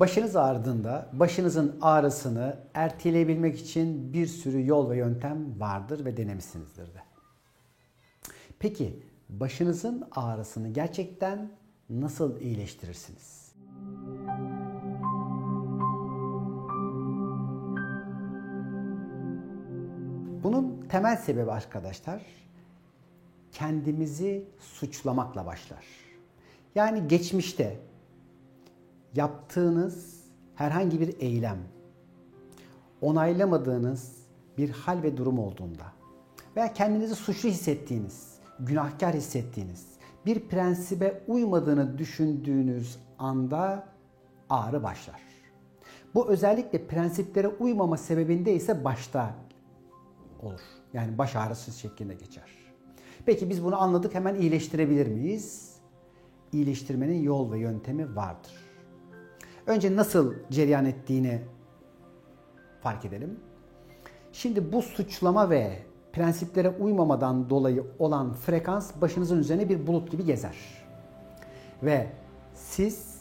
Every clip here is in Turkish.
Başınız ağrıdığında başınızın ağrısını erteleyebilmek için bir sürü yol ve yöntem vardır ve denemişsinizdir de. Peki başınızın ağrısını gerçekten nasıl iyileştirirsiniz? Bunun temel sebebi arkadaşlar kendimizi suçlamakla başlar. Yani geçmişte yaptığınız herhangi bir eylem, onaylamadığınız bir hal ve durum olduğunda veya kendinizi suçlu hissettiğiniz, günahkar hissettiğiniz, bir prensibe uymadığını düşündüğünüz anda ağrı başlar. Bu özellikle prensiplere uymama sebebinde ise başta olur. Yani baş ağrısı şeklinde geçer. Peki biz bunu anladık hemen iyileştirebilir miyiz? İyileştirmenin yol ve yöntemi vardır. Önce nasıl cereyan ettiğini fark edelim. Şimdi bu suçlama ve prensiplere uymamadan dolayı olan frekans başınızın üzerine bir bulut gibi gezer. Ve siz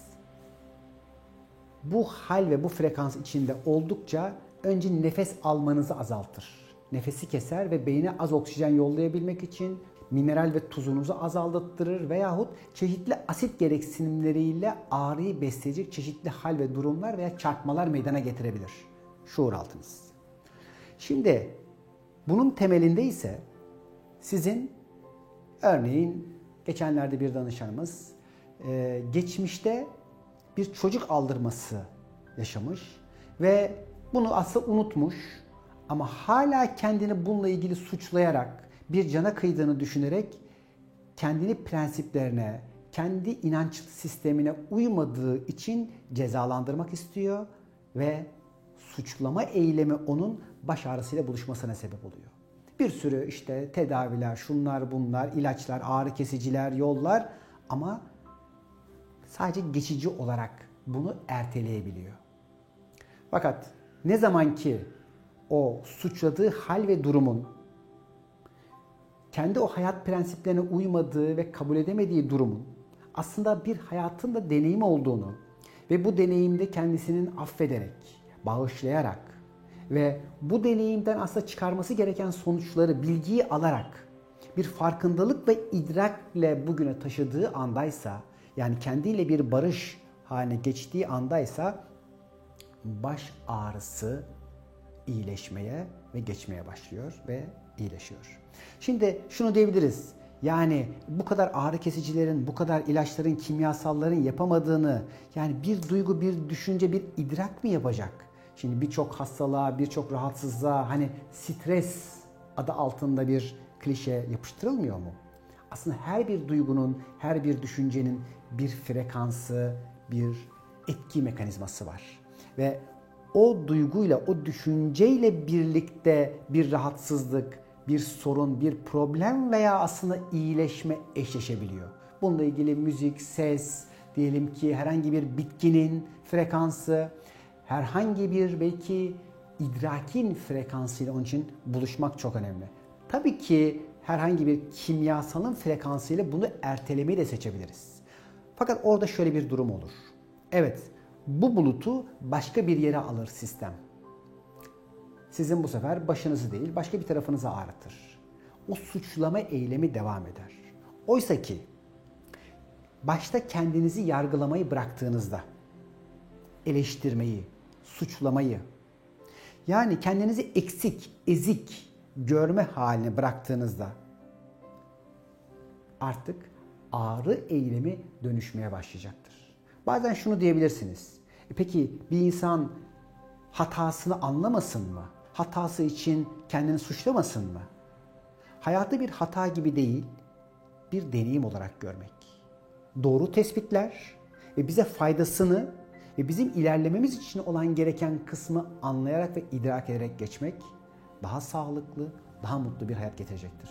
bu hal ve bu frekans içinde oldukça önce nefes almanızı azaltır. Nefesi keser ve beyne az oksijen yollayabilmek için mineral ve tuzunuzu azalttırır veyahut çeşitli asit gereksinimleriyle ağrıyı besleyecek çeşitli hal ve durumlar veya çarpmalar meydana getirebilir. Şuur altınız. Şimdi bunun temelinde ise sizin örneğin geçenlerde bir danışanımız e, geçmişte bir çocuk aldırması yaşamış ve bunu aslında unutmuş ama hala kendini bununla ilgili suçlayarak bir cana kıydığını düşünerek kendini prensiplerine, kendi inanç sistemine uymadığı için cezalandırmak istiyor ve suçlama eylemi onun baş ağrısıyla buluşmasına sebep oluyor. Bir sürü işte tedaviler, şunlar bunlar, ilaçlar, ağrı kesiciler, yollar ama sadece geçici olarak bunu erteleyebiliyor. Fakat ne zaman ki o suçladığı hal ve durumun kendi o hayat prensiplerine uymadığı ve kabul edemediği durumun aslında bir hayatın da deneyim olduğunu ve bu deneyimde kendisinin affederek, bağışlayarak ve bu deneyimden aslında çıkarması gereken sonuçları, bilgiyi alarak bir farkındalık ve idrakle bugüne taşıdığı andaysa, yani kendiyle bir barış haline geçtiği andaysa baş ağrısı iyileşmeye ve geçmeye başlıyor ve iyileşiyor. Şimdi şunu diyebiliriz. Yani bu kadar ağrı kesicilerin, bu kadar ilaçların, kimyasalların yapamadığını, yani bir duygu, bir düşünce, bir idrak mı yapacak? Şimdi birçok hastalığa, birçok rahatsızlığa hani stres adı altında bir klişe yapıştırılmıyor mu? Aslında her bir duygunun, her bir düşüncenin bir frekansı, bir etki mekanizması var. Ve o duyguyla, o düşünceyle birlikte bir rahatsızlık, bir sorun, bir problem veya aslında iyileşme eşleşebiliyor. Bununla ilgili müzik, ses, diyelim ki herhangi bir bitkinin frekansı, herhangi bir belki idrakin frekansıyla onun için buluşmak çok önemli. Tabii ki herhangi bir kimyasalın frekansıyla bunu ertelemeyi de seçebiliriz. Fakat orada şöyle bir durum olur. Evet, bu bulutu başka bir yere alır sistem. Sizin bu sefer başınızı değil başka bir tarafınızı ağrıtır. O suçlama eylemi devam eder. Oysa ki başta kendinizi yargılamayı bıraktığınızda eleştirmeyi, suçlamayı, yani kendinizi eksik, ezik görme haline bıraktığınızda artık ağrı eylemi dönüşmeye başlayacaktır. Bazen şunu diyebilirsiniz. E peki bir insan hatasını anlamasın mı? Hatası için kendini suçlamasın mı? Hayatı bir hata gibi değil, bir deneyim olarak görmek. Doğru tespitler ve bize faydasını ve bizim ilerlememiz için olan gereken kısmı anlayarak ve idrak ederek geçmek daha sağlıklı, daha mutlu bir hayat getirecektir.